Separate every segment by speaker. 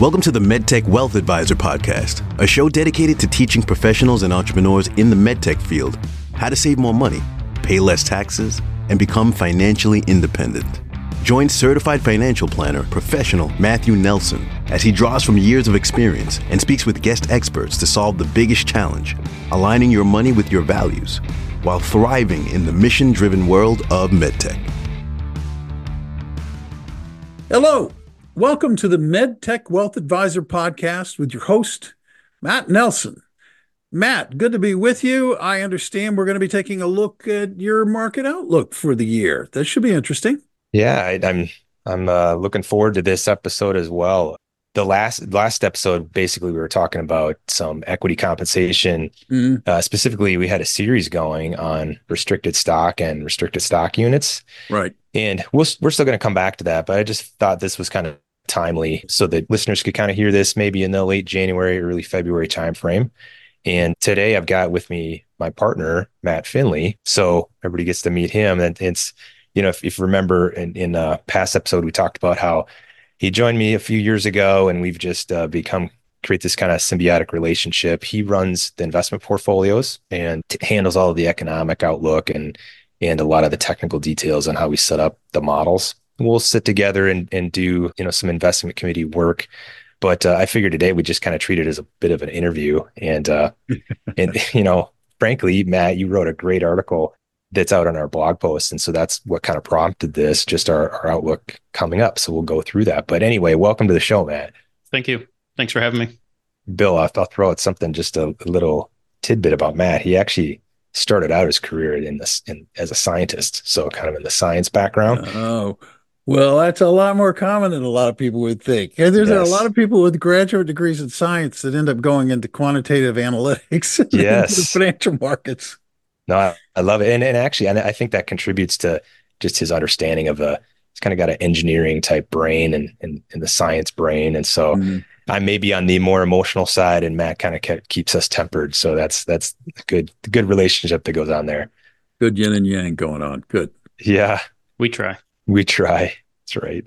Speaker 1: Welcome to the MedTech Wealth Advisor Podcast, a show dedicated to teaching professionals and entrepreneurs in the medtech field how to save more money, pay less taxes, and become financially independent. Join certified financial planner, professional Matthew Nelson, as he draws from years of experience and speaks with guest experts to solve the biggest challenge aligning your money with your values while thriving in the mission driven world of medtech.
Speaker 2: Hello, welcome to the MedTech Wealth Advisor podcast with your host, Matt Nelson. Matt, good to be with you. I understand we're going to be taking a look at your market outlook for the year. That should be interesting.
Speaker 3: Yeah, I, I'm I'm uh, looking forward to this episode as well. The last last episode, basically, we were talking about some equity compensation. Mm-hmm. Uh, specifically, we had a series going on restricted stock and restricted stock units.
Speaker 2: Right.
Speaker 3: And we'll, we're still going to come back to that, but I just thought this was kind of timely so that listeners could kind of hear this maybe in the late January, early February timeframe. And today I've got with me my partner, Matt Finley. So everybody gets to meet him. And it's you know, if, if you remember in, in a past episode, we talked about how he joined me a few years ago and we've just uh, become create this kind of symbiotic relationship. He runs the investment portfolios and t- handles all of the economic outlook and and a lot of the technical details on how we set up the models. We'll sit together and and do you know some investment committee work. But uh, I figured today we just kind of treat it as a bit of an interview. And uh, and you know, frankly, Matt, you wrote a great article that's out on our blog post. And so that's what kind of prompted this, just our, our outlook coming up. So we'll go through that. But anyway, welcome to the show, Matt.
Speaker 4: Thank you. Thanks for having me.
Speaker 3: Bill, I'll, I'll throw out something, just a, a, little tidbit about Matt. He actually started out his career in this in, as a scientist. So kind of in the science background.
Speaker 2: Oh, well, that's a lot more common than a lot of people would think. And there's yes. a lot of people with graduate degrees in science that end up going into quantitative analytics,
Speaker 3: yes,
Speaker 2: the financial markets.
Speaker 3: No, I, I love it, and and actually, and I think that contributes to just his understanding of a. He's kind of got an engineering type brain and and, and the science brain, and so. Mm-hmm. I may be on the more emotional side, and Matt kind of ke- keeps us tempered. So that's that's a good good relationship that goes on there.
Speaker 2: Good yin and yang going on. Good.
Speaker 3: Yeah,
Speaker 4: we try.
Speaker 3: We try. That's right.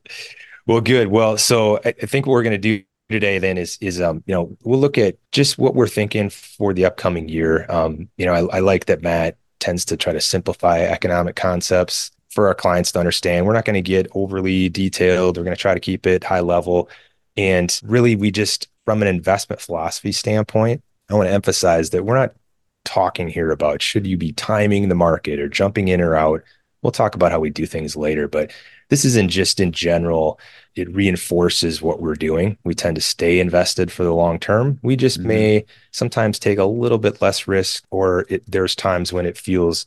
Speaker 3: Well, good. Well, so I, I think what we're going to do today then is is um you know we'll look at just what we're thinking for the upcoming year um you know I, I like that matt tends to try to simplify economic concepts for our clients to understand we're not going to get overly detailed we're going to try to keep it high level and really we just from an investment philosophy standpoint i want to emphasize that we're not talking here about should you be timing the market or jumping in or out we'll talk about how we do things later but this isn't just in general it reinforces what we're doing. We tend to stay invested for the long term. We just mm-hmm. may sometimes take a little bit less risk, or it, there's times when it feels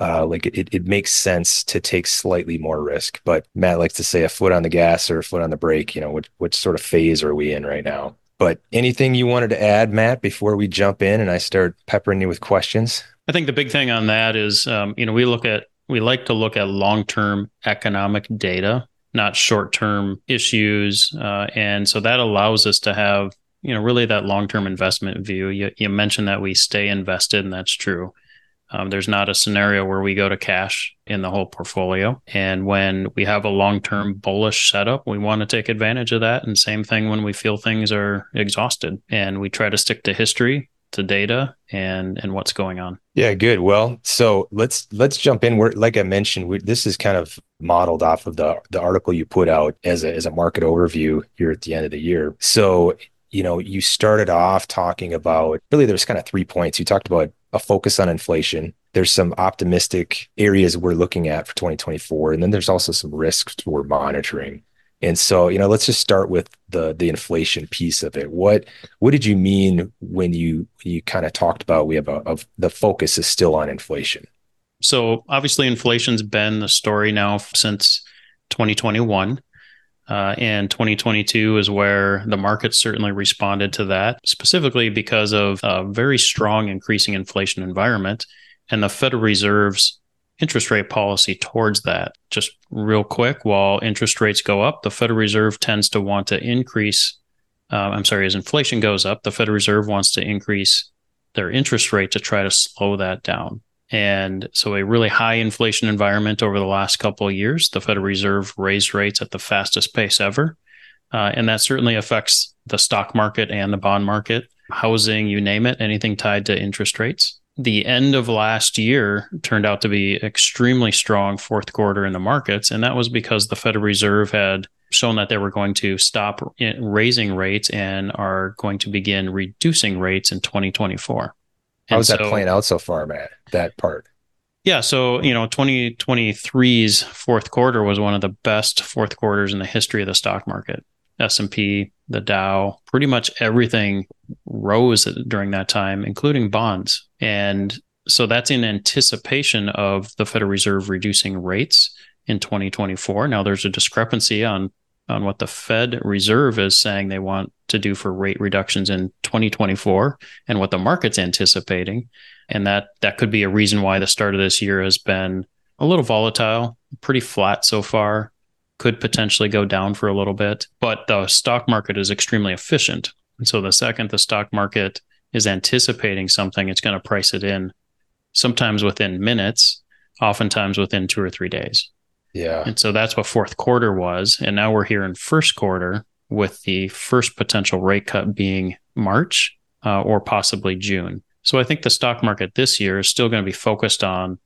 Speaker 3: uh, like it, it makes sense to take slightly more risk. But Matt likes to say a foot on the gas or a foot on the brake. You know, which, which sort of phase are we in right now? But anything you wanted to add, Matt, before we jump in and I start peppering you with questions?
Speaker 4: I think the big thing on that is, um, you know, we look at we like to look at long term economic data not short term issues. Uh, and so that allows us to have, you know, really that long term investment view. You, you, mentioned that we stay invested, and that's true. Um, there's not a scenario where we go to cash in the whole portfolio. And when we have a long term bullish setup, we want to take advantage of that. And same thing when we feel things are exhausted. And we try to stick to history to data and and what's going on.
Speaker 3: Yeah, good. Well, so let's let's jump in. We're like I mentioned, we, this is kind of modeled off of the the article you put out as a as a market overview here at the end of the year. So you know, you started off talking about really there's kind of three points. You talked about a focus on inflation. There's some optimistic areas we're looking at for 2024, and then there's also some risks we're monitoring. And so, you know, let's just start with the the inflation piece of it. What what did you mean when you you kind of talked about we have a of the focus is still on inflation?
Speaker 4: So obviously, inflation's been the story now since 2021. Uh, and 2022 is where the market certainly responded to that, specifically because of a very strong increasing inflation environment and the Federal Reserve's interest rate policy towards that. Just real quick, while interest rates go up, the Federal Reserve tends to want to increase. Uh, I'm sorry, as inflation goes up, the Federal Reserve wants to increase their interest rate to try to slow that down. And so, a really high inflation environment over the last couple of years, the Federal Reserve raised rates at the fastest pace ever. Uh, and that certainly affects the stock market and the bond market, housing, you name it, anything tied to interest rates. The end of last year turned out to be extremely strong fourth quarter in the markets. And that was because the Federal Reserve had shown that they were going to stop raising rates and are going to begin reducing rates in 2024.
Speaker 3: How's so, that playing out so far, Matt? That part.
Speaker 4: Yeah, so you know, 2023's fourth quarter was one of the best fourth quarters in the history of the stock market. S&P, the Dow, pretty much everything rose during that time, including bonds. And so that's in anticipation of the Federal Reserve reducing rates in 2024. Now there's a discrepancy on on what the Fed Reserve is saying they want to do for rate reductions in 2024 and what the market's anticipating. And that that could be a reason why the start of this year has been a little volatile, pretty flat so far, could potentially go down for a little bit, but the stock market is extremely efficient. And so the second the stock market is anticipating something, it's going to price it in sometimes within minutes, oftentimes within 2 or 3 days.
Speaker 3: Yeah.
Speaker 4: And so that's what fourth quarter was. And now we're here in first quarter with the first potential rate cut being March uh, or possibly June. So I think the stock market this year is still going to be focused on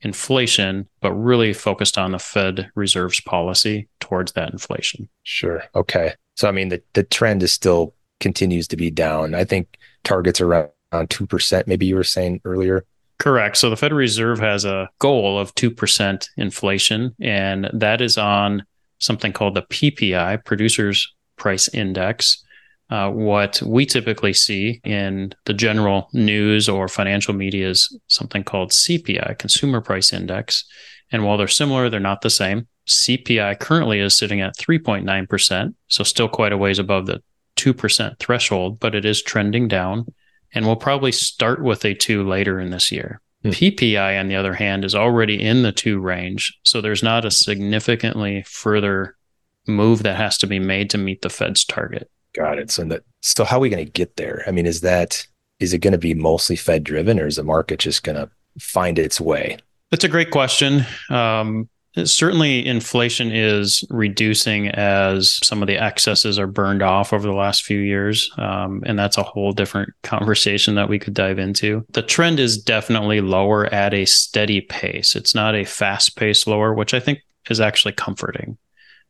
Speaker 4: inflation, but really focused on the Fed Reserve's policy towards that inflation.
Speaker 3: Sure. Okay. So I mean the the trend is still continues to be down. I think targets are around 2%, maybe you were saying earlier.
Speaker 4: Correct. So the Federal Reserve has a goal of 2% inflation, and that is on something called the PPI, Producers Price Index. Uh, what we typically see in the general news or financial media is something called CPI, Consumer Price Index. And while they're similar, they're not the same. CPI currently is sitting at 3.9%, so still quite a ways above the 2% threshold, but it is trending down and we'll probably start with a two later in this year. Hmm. PPI, on the other hand, is already in the two range. So there's not a significantly further move that has to be made to meet the Fed's target.
Speaker 3: Got it. So that so how are we going to get there? I mean, is that is it going to be mostly Fed driven or is the market just going to find its way?
Speaker 4: That's a great question. Um, Certainly, inflation is reducing as some of the excesses are burned off over the last few years. Um, and that's a whole different conversation that we could dive into. The trend is definitely lower at a steady pace. It's not a fast pace lower, which I think is actually comforting.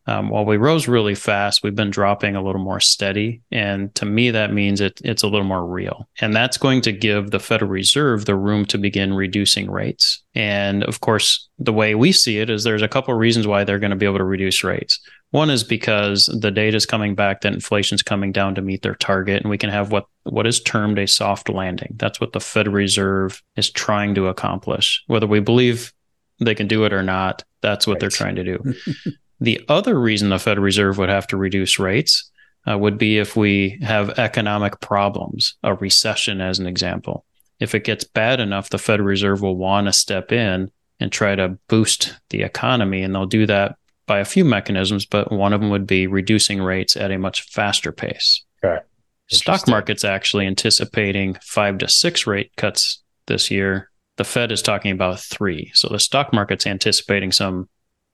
Speaker 4: Um, while we rose really fast, we've been dropping a little more steady. And to me, that means it, it's a little more real. And that's going to give the Federal Reserve the room to begin reducing rates. And of course, the way we see it is there's a couple of reasons why they're going to be able to reduce rates. One is because the data is coming back that inflation's coming down to meet their target, and we can have what what is termed a soft landing. That's what the Federal Reserve is trying to accomplish. Whether we believe they can do it or not, that's what right. they're trying to do. The other reason the Federal Reserve would have to reduce rates uh, would be if we have economic problems, a recession, as an example. If it gets bad enough, the Federal Reserve will want to step in and try to boost the economy. And they'll do that by a few mechanisms, but one of them would be reducing rates at a much faster pace.
Speaker 3: Okay.
Speaker 4: Stock market's actually anticipating five to six rate cuts this year. The Fed is talking about three. So the stock market's anticipating some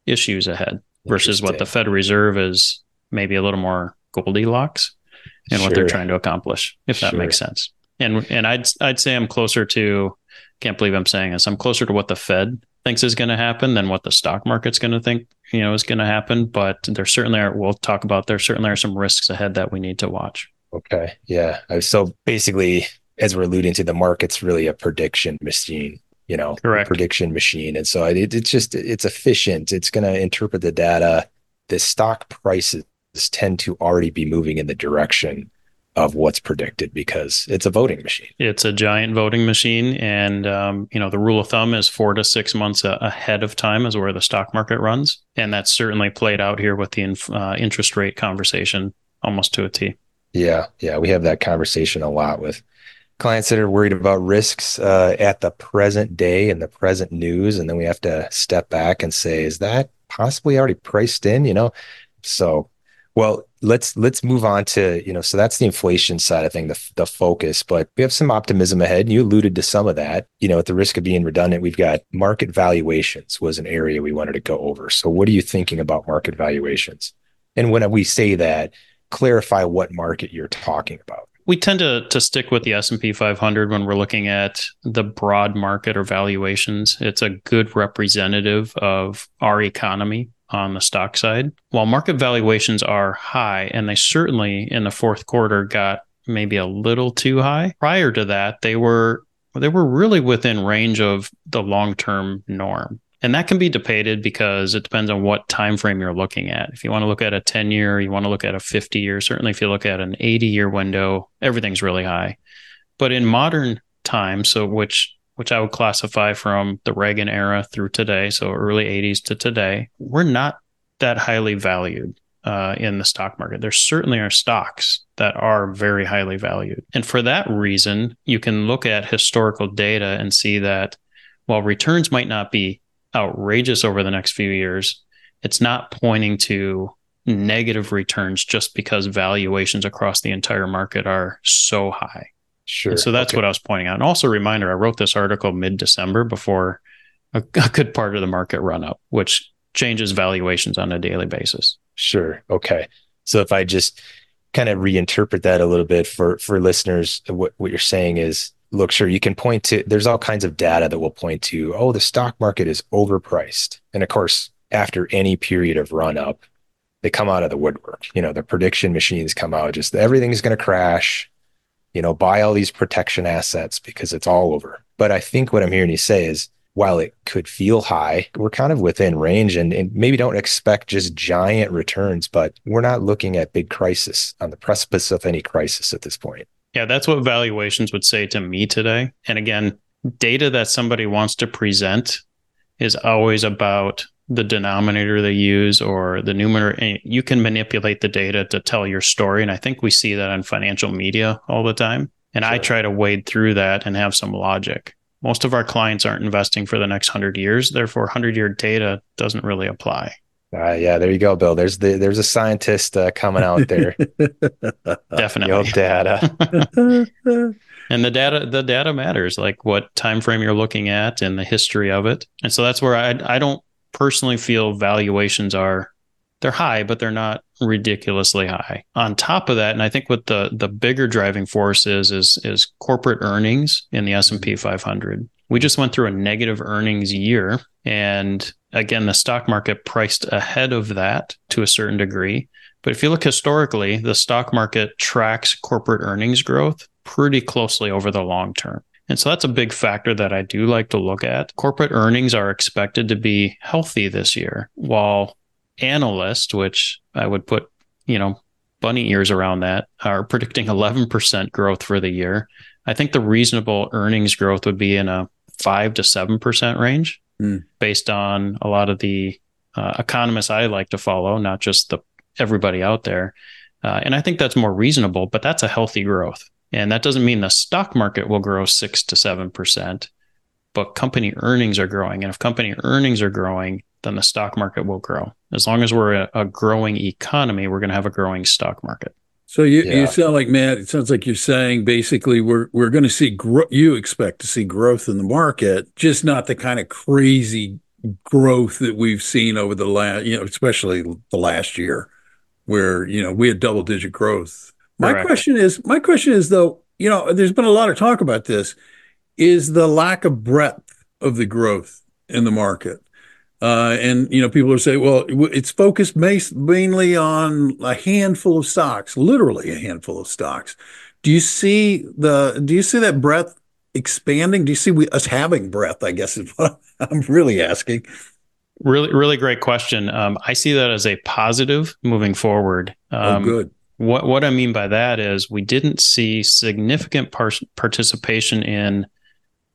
Speaker 4: issues ahead versus what the Fed Reserve is maybe a little more Goldilocks and sure. what they're trying to accomplish, if that sure. makes sense. And and I'd I'd say I'm closer to can't believe I'm saying this. I'm closer to what the Fed thinks is going to happen than what the stock market's going to think, you know, is going to happen. But there certainly are, we'll talk about, there certainly are some risks ahead that we need to watch.
Speaker 3: Okay. Yeah. So basically, as we're alluding to, the market's really a prediction machine you know
Speaker 4: Correct.
Speaker 3: prediction machine. And so it, it's just it's efficient. It's going to interpret the data. The stock prices tend to already be moving in the direction of what's predicted because it's a voting machine.
Speaker 4: It's a giant voting machine. And um, you know the rule of thumb is four to six months ahead of time is where the stock market runs. And that's certainly played out here with the inf- uh, interest rate conversation almost to a t.
Speaker 3: Yeah. Yeah. We have that conversation a lot with clients that are worried about risks uh, at the present day and the present news and then we have to step back and say is that possibly already priced in? You know? So well let's let's move on to you know so that's the inflation side of thing the, the focus but we have some optimism ahead and you alluded to some of that. You know at the risk of being redundant we've got market valuations was an area we wanted to go over. So what are you thinking about market valuations? And when we say that clarify what market you're talking about.
Speaker 4: We tend to to stick with the S&P 500 when we're looking at the broad market or valuations. It's a good representative of our economy on the stock side. While market valuations are high and they certainly in the fourth quarter got maybe a little too high, prior to that they were they were really within range of the long-term norm and that can be debated because it depends on what time frame you're looking at. If you want to look at a 10 year you want to look at a 50 year certainly if you look at an 80 year window everything's really high. But in modern times so which which i would classify from the reagan era through today so early 80s to today we're not that highly valued uh, in the stock market. There certainly are stocks that are very highly valued. And for that reason you can look at historical data and see that while returns might not be outrageous over the next few years, it's not pointing to negative returns just because valuations across the entire market are so high.
Speaker 3: Sure.
Speaker 4: And so that's okay. what I was pointing out. And also, a reminder I wrote this article mid December before a, a good part of the market run up, which changes valuations on a daily basis.
Speaker 3: Sure. Okay. So if I just kind of reinterpret that a little bit for for listeners, what, what you're saying is look, sure, you can point to, there's all kinds of data that will point to, oh, the stock market is overpriced. And of course, after any period of run up, they come out of the woodwork. You know, the prediction machines come out, just everything is going to crash. You know, buy all these protection assets because it's all over. But I think what I'm hearing you say is while it could feel high, we're kind of within range and, and maybe don't expect just giant returns, but we're not looking at big crisis on the precipice of any crisis at this point.
Speaker 4: Yeah, that's what valuations would say to me today. And again, data that somebody wants to present is always about the denominator they use or the numerator. You can manipulate the data to tell your story. And I think we see that on financial media all the time. And sure. I try to wade through that and have some logic. Most of our clients aren't investing for the next 100 years. Therefore, 100 year data doesn't really apply.
Speaker 3: Uh, yeah, there you go, Bill. There's the there's a scientist uh, coming out there.
Speaker 4: Definitely, Your
Speaker 3: data.
Speaker 4: and the data the data matters, like what time frame you're looking at and the history of it. And so that's where I I don't personally feel valuations are they're high, but they're not ridiculously high. On top of that, and I think what the the bigger driving force is is is corporate earnings in the S and P 500. We just went through a negative earnings year, and Again, the stock market priced ahead of that to a certain degree. But if you look historically, the stock market tracks corporate earnings growth pretty closely over the long term. And so that's a big factor that I do like to look at. Corporate earnings are expected to be healthy this year, while analysts, which I would put, you know, bunny ears around that, are predicting 11% growth for the year. I think the reasonable earnings growth would be in a 5 to 7% range mm. based on a lot of the uh, economists I like to follow, not just the everybody out there. Uh, and I think that's more reasonable, but that's a healthy growth. And that doesn't mean the stock market will grow six to seven percent, but company earnings are growing. And if company earnings are growing, then the stock market will grow. As long as we're a, a growing economy, we're going to have a growing stock market.
Speaker 2: So you, yeah. you sound like Matt. It sounds like you're saying basically we're we're going to see gro- you expect to see growth in the market, just not the kind of crazy growth that we've seen over the last, you know, especially the last year, where you know we had double digit growth. My Correct. question is, my question is though, you know, there's been a lot of talk about this. Is the lack of breadth of the growth in the market? Uh, and you know, people are saying, well, it's focused mainly on a handful of stocks, literally a handful of stocks. Do you see the? Do you see that breadth expanding? Do you see we, us having breadth? I guess is what I'm really asking.
Speaker 4: Really, really great question. Um, I see that as a positive moving forward.
Speaker 2: Oh, um, oh, good.
Speaker 4: What what I mean by that is we didn't see significant par- participation in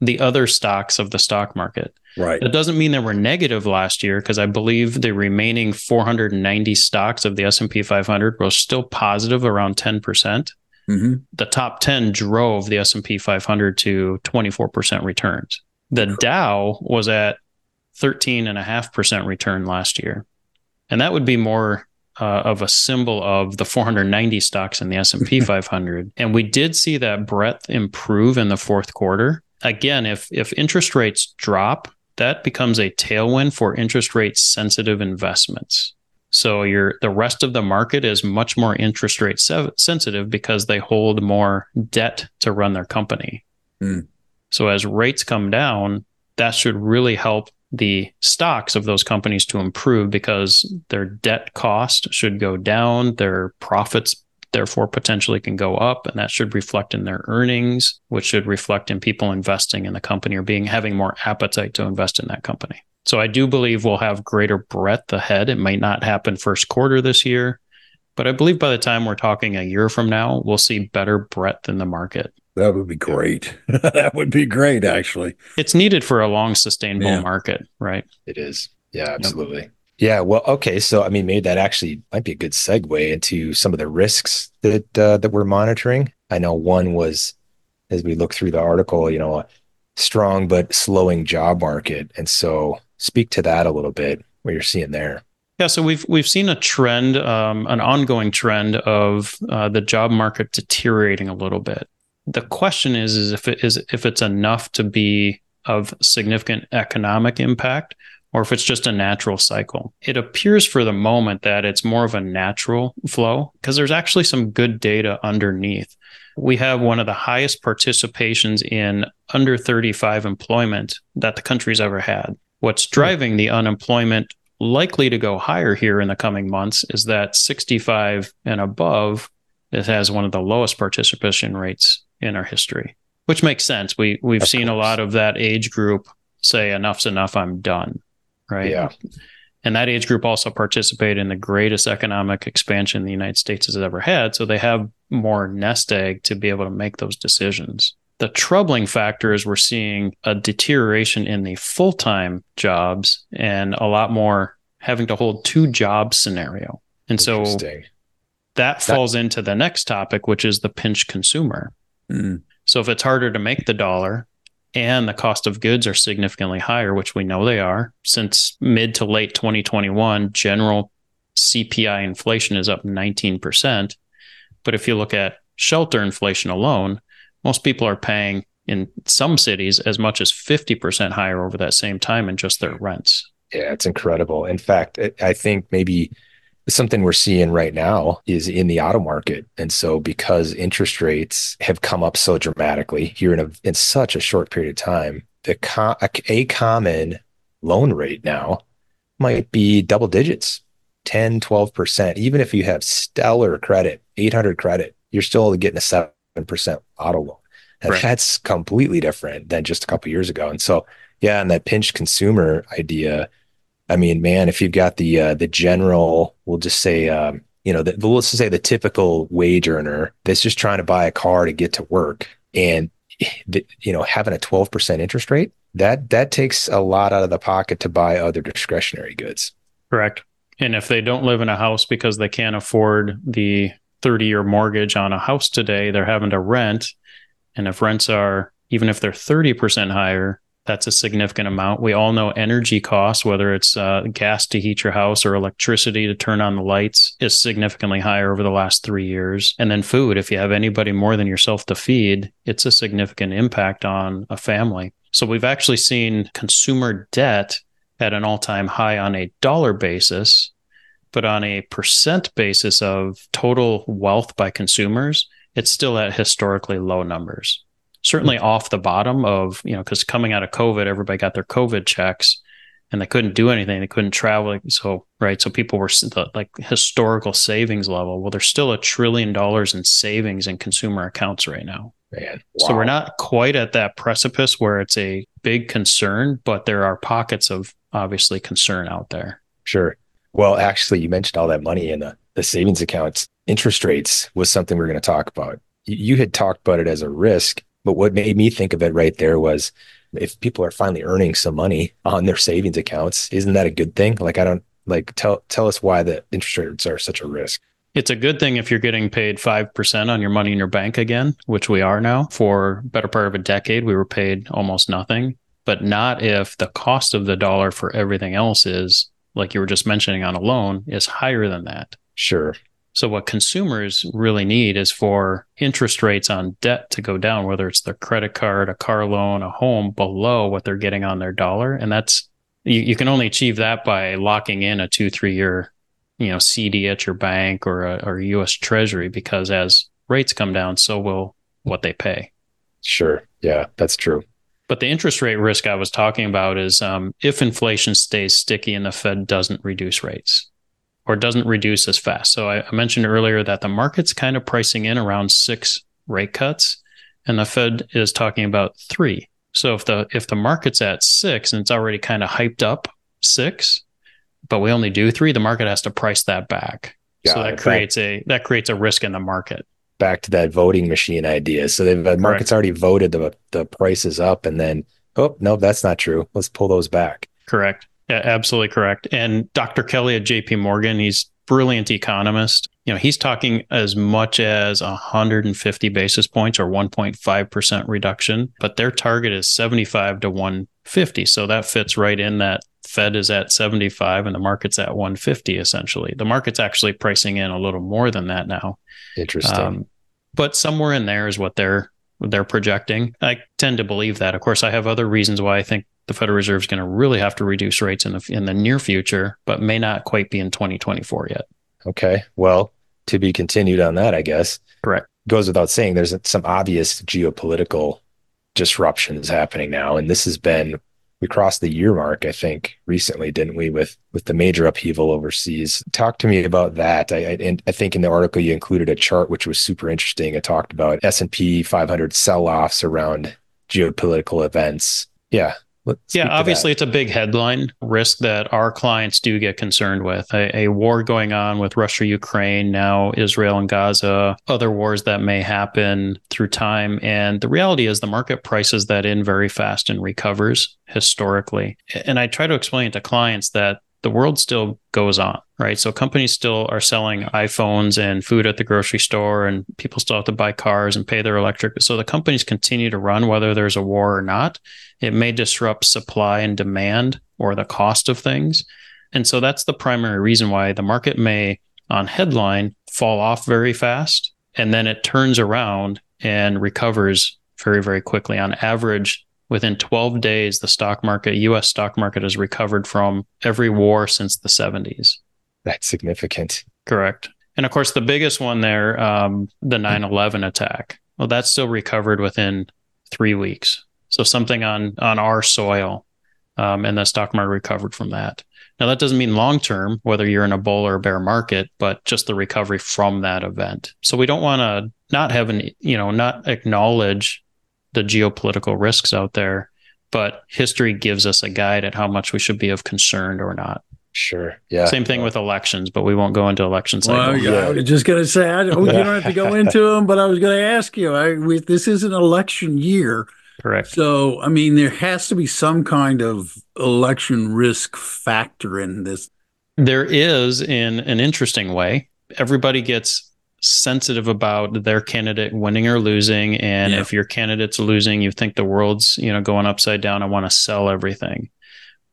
Speaker 4: the other stocks of the stock market.
Speaker 2: Right.
Speaker 4: That doesn't mean that we're negative last year because I believe the remaining 490 stocks of the S&P 500 were still positive around 10%. percent mm hmm The top 10 drove the S&P 500 to 24% returns. The Dow was at 13.5% return last year. And that would be more uh, of a symbol of the 490 stocks in the S&P 500. and we did see that breadth improve in the fourth quarter. Again, if if interest rates drop, that becomes a tailwind for interest rate sensitive investments. So your the rest of the market is much more interest rate sensitive because they hold more debt to run their company. Mm. So as rates come down, that should really help the stocks of those companies to improve because their debt cost should go down, their profits therefore potentially can go up and that should reflect in their earnings which should reflect in people investing in the company or being having more appetite to invest in that company. So i do believe we'll have greater breadth ahead. It might not happen first quarter this year but i believe by the time we're talking a year from now we'll see better breadth in the market.
Speaker 2: That would be great. That would be great actually.
Speaker 4: It's needed for a long sustainable yeah. market right?
Speaker 3: It is. Yeah absolutely. yep. Yeah, well, okay. So, I mean, maybe that actually might be a good segue into some of the risks that uh, that we're monitoring. I know one was, as we look through the article, you know, a strong but slowing job market, and so speak to that a little bit. What you're seeing there.
Speaker 4: Yeah, so we've we've seen a trend, um, an ongoing trend of uh, the job market deteriorating a little bit. The question is, is if it is if it's enough to be of significant economic impact, or if it's just a natural cycle. It appears for the moment that it's more of a natural flow because there's actually some good data underneath. We have one of the highest participations in under 35 employment that the country's ever had. What's hmm. driving the unemployment likely to go higher here in the coming months is that 65 and above it has one of the lowest participation rates in our history, which makes sense. We we've of seen course. a lot of that age group say enough's enough, I'm done right?
Speaker 3: Yeah.
Speaker 4: And that age group also participated in the greatest economic expansion the United States has ever had. So they have more nest egg to be able to make those decisions. The troubling factor is we're seeing a deterioration in the full time jobs and a lot more having to hold two jobs scenario. And so that falls that- into the next topic, which is the pinch consumer. Mm. So if it's harder to make the dollar, and the cost of goods are significantly higher, which we know they are. Since mid to late 2021, general CPI inflation is up 19%. But if you look at shelter inflation alone, most people are paying in some cities as much as 50% higher over that same time in just their rents.
Speaker 3: Yeah, it's incredible. In fact, I think maybe something we're seeing right now is in the auto market. And so because interest rates have come up so dramatically here in a, in such a short period of time, the co- a common loan rate now might be double digits, 10, 12%. Even if you have stellar credit, 800 credit, you're still getting a 7% auto loan. And right. that's completely different than just a couple years ago. And so, yeah, and that pinch consumer idea, I mean, man, if you've got the uh, the general, we'll just say, um, you know, the, let's just say the typical wage earner that's just trying to buy a car to get to work, and the, you know, having a twelve percent interest rate, that that takes a lot out of the pocket to buy other discretionary goods.
Speaker 4: Correct. And if they don't live in a house because they can't afford the 30 year mortgage on a house today, they're having to rent. And if rents are, even if they're 30% higher, that's a significant amount. We all know energy costs, whether it's uh, gas to heat your house or electricity to turn on the lights, is significantly higher over the last three years. And then food, if you have anybody more than yourself to feed, it's a significant impact on a family. So we've actually seen consumer debt at an all time high on a dollar basis, but on a percent basis of total wealth by consumers, it's still at historically low numbers certainly off the bottom of you know because coming out of covid everybody got their covid checks and they couldn't do anything. They couldn't travel. So right? So people were the, like historical savings level. Well there's still a trillion dollars in savings in consumer accounts right now.
Speaker 3: Man,
Speaker 4: wow. so we're not quite at that precipice where it's a big concern but there are pockets of obviously concern out there.
Speaker 3: Sure. Well actually you mentioned all that money in the, the savings accounts. Interest rates was something we are going to talk about. You had talked about it as a risk but what made me think of it right there was if people are finally earning some money on their savings accounts, isn't that a good thing? Like, I don't like tell tell us why the interest rates are such a risk.
Speaker 4: It's a good thing if you're getting paid 5% on your money in your bank again, which we are now. For better part of a decade, we were paid almost nothing, but not if the cost of the dollar for everything else is, like you were just mentioning on a loan, is higher than that.
Speaker 3: Sure.
Speaker 4: So, what consumers really need is for interest rates on debt to go down, whether it's their credit card, a car loan, a home, below what they're getting on their dollar. And that's, you, you can only achieve that by locking in a two, three year you know, CD at your bank or a, or a US Treasury because as rates come down, so will what they pay.
Speaker 3: Sure. Yeah, that's true.
Speaker 4: But the interest rate risk I was talking about is um, if inflation stays sticky and the Fed doesn't reduce rates or doesn't reduce as fast. So I, I mentioned earlier that the market's kind of pricing in around six rate cuts, and the Fed is talking about three. So if the if the market's at six and it's already kind of hyped up six, but we only do three, the market has to price that back. Got so that it. creates a that creates a risk in the market.
Speaker 3: Back to that voting machine idea. So the market's already voted the the prices up, and then oh no, that's not true. Let's pull those back.
Speaker 4: Correct. Yeah, absolutely correct. And Dr. Kelly at JP Morgan, he's brilliant economist. You know, he's talking as much as 150 basis points or 1.5% reduction, but their target is 75 to 150. So that fits right in that Fed is at 75 and the market's at 150 essentially. The market's actually pricing in a little more than that now.
Speaker 3: Interesting. Um,
Speaker 4: but somewhere in there is what they're they're projecting. I tend to believe that. Of course, I have other reasons why I think the Federal Reserve is going to really have to reduce rates in the in the near future, but may not quite be in 2024 yet.
Speaker 3: Okay. Well, to be continued on that, I guess.
Speaker 4: Correct.
Speaker 3: Goes without saying, there's some obvious geopolitical disruptions happening now, and this has been we crossed the year mark i think recently didn't we with with the major upheaval overseas talk to me about that i i, I think in the article you included a chart which was super interesting it talked about s&p 500 sell-offs around geopolitical events yeah
Speaker 4: Let's yeah, obviously, it's a big headline risk that our clients do get concerned with. A, a, war going on with Russia, Ukraine, now Israel and Gaza, other wars that may happen through time. And the reality is, the market prices that in very fast and recovers historically. And I try to explain to clients that the world still goes on, right? So companies still are selling iPhones and food at the grocery store, and people still have to buy cars and pay their electric. So the companies continue to run whether there's a war or not. It may disrupt supply and demand or the cost of things. And so that's the primary reason why the market may, on headline, fall off very fast. And then it turns around and recovers very, very quickly. On average, Within 12 days, the stock market, US stock market, has recovered from every war since the 70s.
Speaker 3: That's significant.
Speaker 4: Correct. And of course, the biggest one there, um, the 9 11 attack. Well, that's still recovered within three weeks. So something on on our soil, um, and the stock market recovered from that. Now that doesn't mean long term, whether you're in a bull or a bear market, but just the recovery from that event. So we don't want to not have an you know not acknowledge the geopolitical risks out there, but history gives us a guide at how much we should be of concern or not.
Speaker 3: Sure. Yeah.
Speaker 4: Same thing with elections, but we won't go into elections.
Speaker 2: Well, yeah, I was just going to say, I, you don't have to go into them, but I was going to ask you, I, we, this is an election year.
Speaker 4: Correct.
Speaker 2: So, I mean, there has to be some kind of election risk factor in this.
Speaker 4: There is in an interesting way. Everybody gets sensitive about their candidate winning or losing and yeah. if your candidate's losing you think the world's you know going upside down I want to sell everything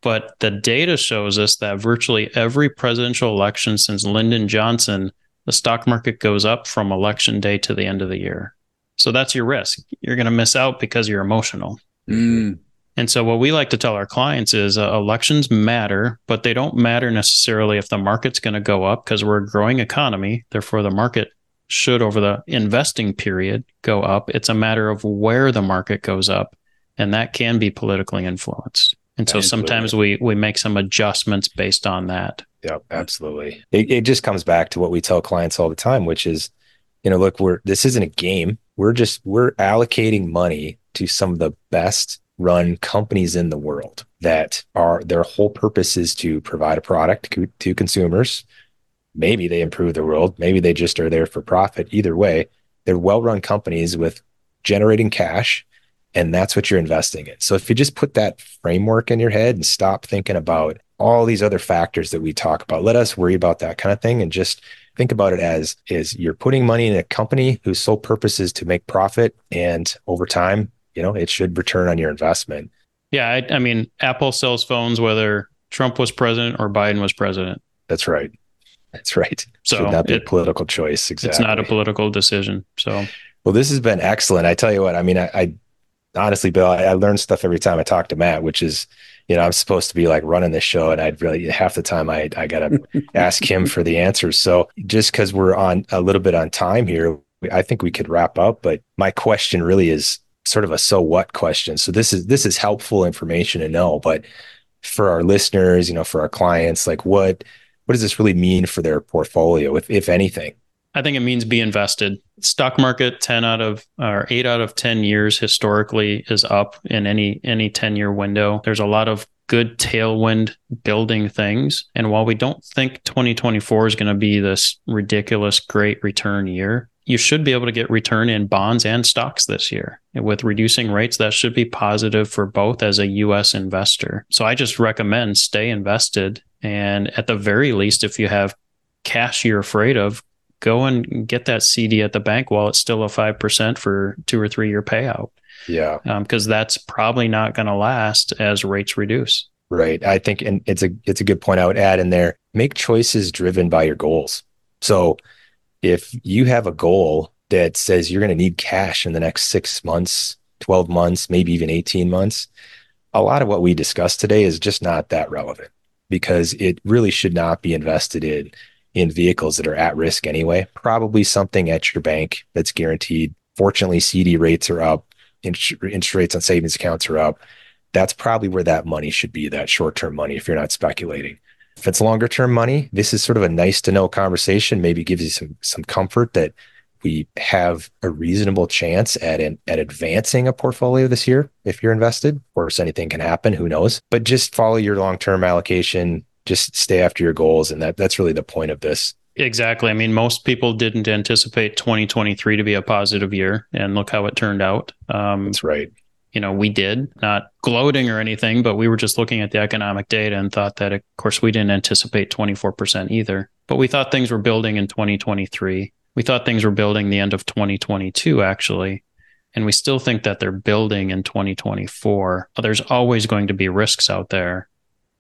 Speaker 4: but the data shows us that virtually every presidential election since Lyndon Johnson the stock market goes up from election day to the end of the year so that's your risk you're going to miss out because you're emotional
Speaker 2: mm.
Speaker 4: and so what we like to tell our clients is uh, elections matter, but they don't matter necessarily if the market's going to go up because we're a growing economy. Therefore, the market should over the investing period go up. It's a matter of where the market goes up, and that can be politically influenced. And so sometimes we we make some adjustments based on that.
Speaker 3: Yeah, absolutely. It, it just comes back to what we tell clients all the time, which is, you know, look, we're this isn't a game. We're just we're allocating money to some of the best run companies in the world that are their whole purpose is to provide a product to, to consumers maybe they improve the world maybe they just are there for profit. Either way they're well-run companies with generating cash and that's what you're investing in. So if you just put that framework in your head and stop thinking about all these other factors that we talk about let us worry about that kind of thing and just think about it as is you're putting money in a company whose sole purpose is to make profit and over time you know it should return on your investment.
Speaker 4: Yeah I, I mean apple sells phones whether trump was president or biden was president.
Speaker 3: That's right that's right. So Should not be it, a political choice. Exactly.
Speaker 4: It's not a political decision. So
Speaker 3: well, this has been excellent. I tell you what, I mean, I, I honestly, Bill, I, I learn stuff every time I talk to Matt, which is, you know, I'm supposed to be like running this show, and I'd really half the time I I gotta ask him for the answers. So just because we're on a little bit on time here, I think we could wrap up. But my question really is sort of a so what question. So this is this is helpful information to know, but for our listeners, you know, for our clients, like what what does this really mean for their portfolio, if if anything?
Speaker 4: I think it means be invested. Stock market 10 out of or 8 out of 10 years historically is up in any any 10 year window. There's a lot of good tailwind building things. And while we don't think 2024 is going to be this ridiculous great return year, you should be able to get return in bonds and stocks this year. With reducing rates, that should be positive for both as a US investor. So I just recommend stay invested. And at the very least, if you have cash you're afraid of, go and get that CD at the bank while it's still a 5% for two or three year payout.
Speaker 3: Yeah.
Speaker 4: Because um, that's probably not going to last as rates reduce.
Speaker 3: Right. I think, and it's a, it's a good point I would add in there. Make choices driven by your goals. So if you have a goal that says you're going to need cash in the next six months, 12 months, maybe even 18 months, a lot of what we discussed today is just not that relevant because it really should not be invested in in vehicles that are at risk anyway. Probably something at your bank that's guaranteed. Fortunately, CD rates are up, interest rates on savings accounts are up. That's probably where that money should be, that short term money, if you're not speculating. If it's longer term money, this is sort of a nice to know conversation. Maybe gives you some some comfort that we have a reasonable chance at an, at advancing a portfolio this year if you're invested. Of course, anything can happen. Who knows? But just follow your long term allocation. Just stay after your goals, and that that's really the point of this.
Speaker 4: Exactly. I mean, most people didn't anticipate 2023 to be a positive year, and look how it turned out.
Speaker 3: Um, that's right
Speaker 4: you know, we did, not gloating or anything, but we were just looking at the economic data and thought that, of course, we didn't anticipate 24% either. But we thought things were building in 2023. We thought things were building the end of 2022, actually. And we still think that they're building in 2024. There's always going to be risks out there,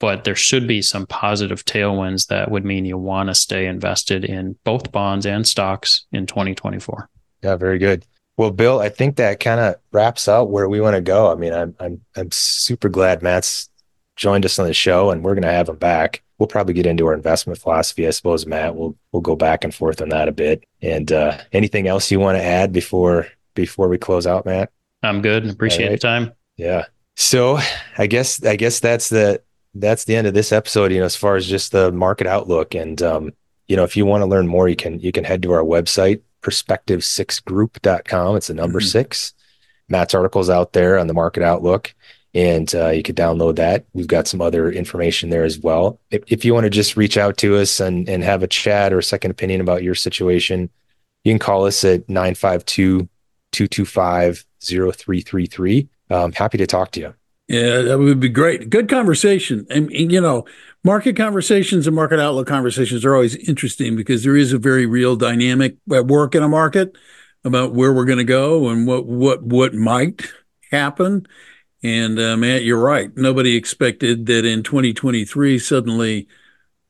Speaker 4: but there should be some positive tailwinds that would mean you want to stay invested in both bonds and stocks in 2024.
Speaker 3: Yeah, very good. Well, Bill, I think that kind of wraps up where we want to go. I mean, I'm I'm I'm super glad Matt's joined us on the show, and we're going to have him back. We'll probably get into our investment philosophy, I suppose. Matt, we'll we'll go back and forth on that a bit. And uh, anything else you want to add before before we close out, Matt?
Speaker 4: I'm good. Appreciate right. the time.
Speaker 3: Yeah. So I guess I guess that's the that's the end of this episode. You know, as far as just the market outlook, and um, you know, if you want to learn more, you can you can head to our website perspective6group.com. It's a number mm-hmm. six. Matt's article's out there on the market outlook, and uh, you could download that. We've got some other information there as well. If, if you want to just reach out to us and, and have a chat or a second opinion about your situation, you can call us at 952 225 0333. I'm happy to talk to you.
Speaker 2: Yeah, that would be great. Good conversation. And, you know, market conversations and market outlook conversations are always interesting because there is a very real dynamic at work in a market about where we're going to go and what what what might happen. And uh, Matt, you're right. Nobody expected that in 2023 suddenly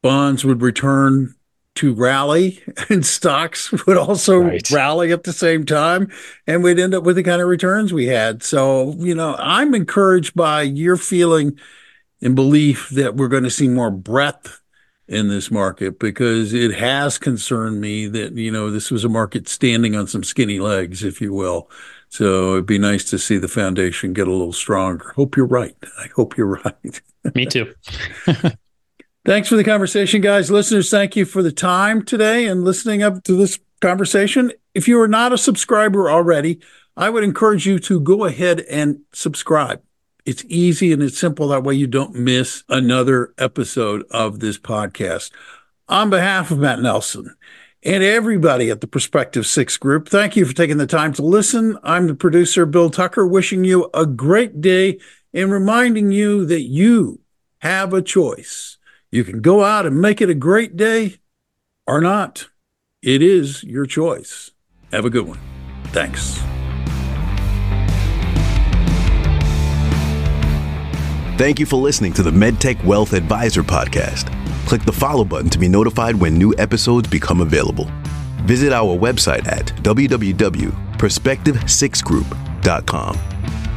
Speaker 2: bonds would return to rally and stocks would also right. rally at the same time and we'd end up with the kind of returns we had so you know i'm encouraged by your feeling and belief that we're going to see more breadth in this market because it has concerned me that you know this was a market standing on some skinny legs if you will so it'd be nice to see the foundation get a little stronger hope you're right i hope you're right
Speaker 4: me too
Speaker 2: Thanks for the conversation, guys. Listeners, thank you for the time today and listening up to this conversation. If you are not a subscriber already, I would encourage you to go ahead and subscribe. It's easy and it's simple. That way you don't miss another episode of this podcast. On behalf of Matt Nelson and everybody at the Perspective Six Group, thank you for taking the time to listen. I'm the producer, Bill Tucker, wishing you a great day and reminding you that you have a choice you can go out and make it a great day or not. It is your choice. Have a good one. Thanks.
Speaker 1: Thank you for listening to the MedTech Wealth Advisor podcast. Click the follow button to be notified when new episodes become available. Visit our website at www.perspective6group.com.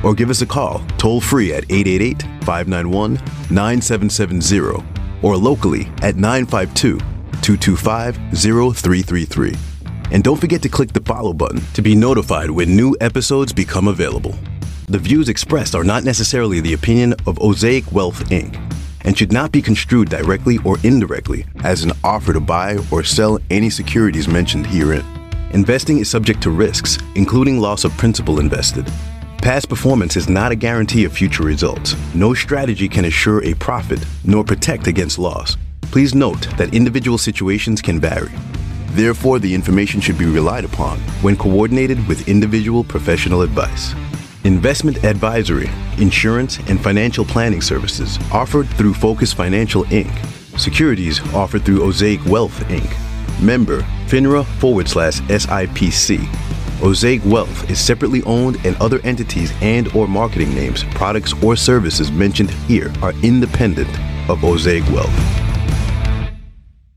Speaker 1: or give us a call toll free at 888 591 9770 or locally at 952 225 0333. And don't forget to click the follow button to be notified when new episodes become available. The views expressed are not necessarily the opinion of Osaic Wealth Inc. and should not be construed directly or indirectly as an offer to buy or sell any securities mentioned herein. Investing is subject to risks, including loss of principal invested. Past performance is not a guarantee of future results. No strategy can assure a profit nor protect against loss. Please note that individual situations can vary. Therefore, the information should be relied upon when coordinated with individual professional advice. Investment advisory, insurance, and financial planning services offered through Focus Financial Inc. Securities offered through Osaic Wealth Inc. Member FINRA forward slash SIPC. Osaic Wealth is separately owned and other entities and or marketing names, products, or services mentioned here are independent of Osaic Wealth.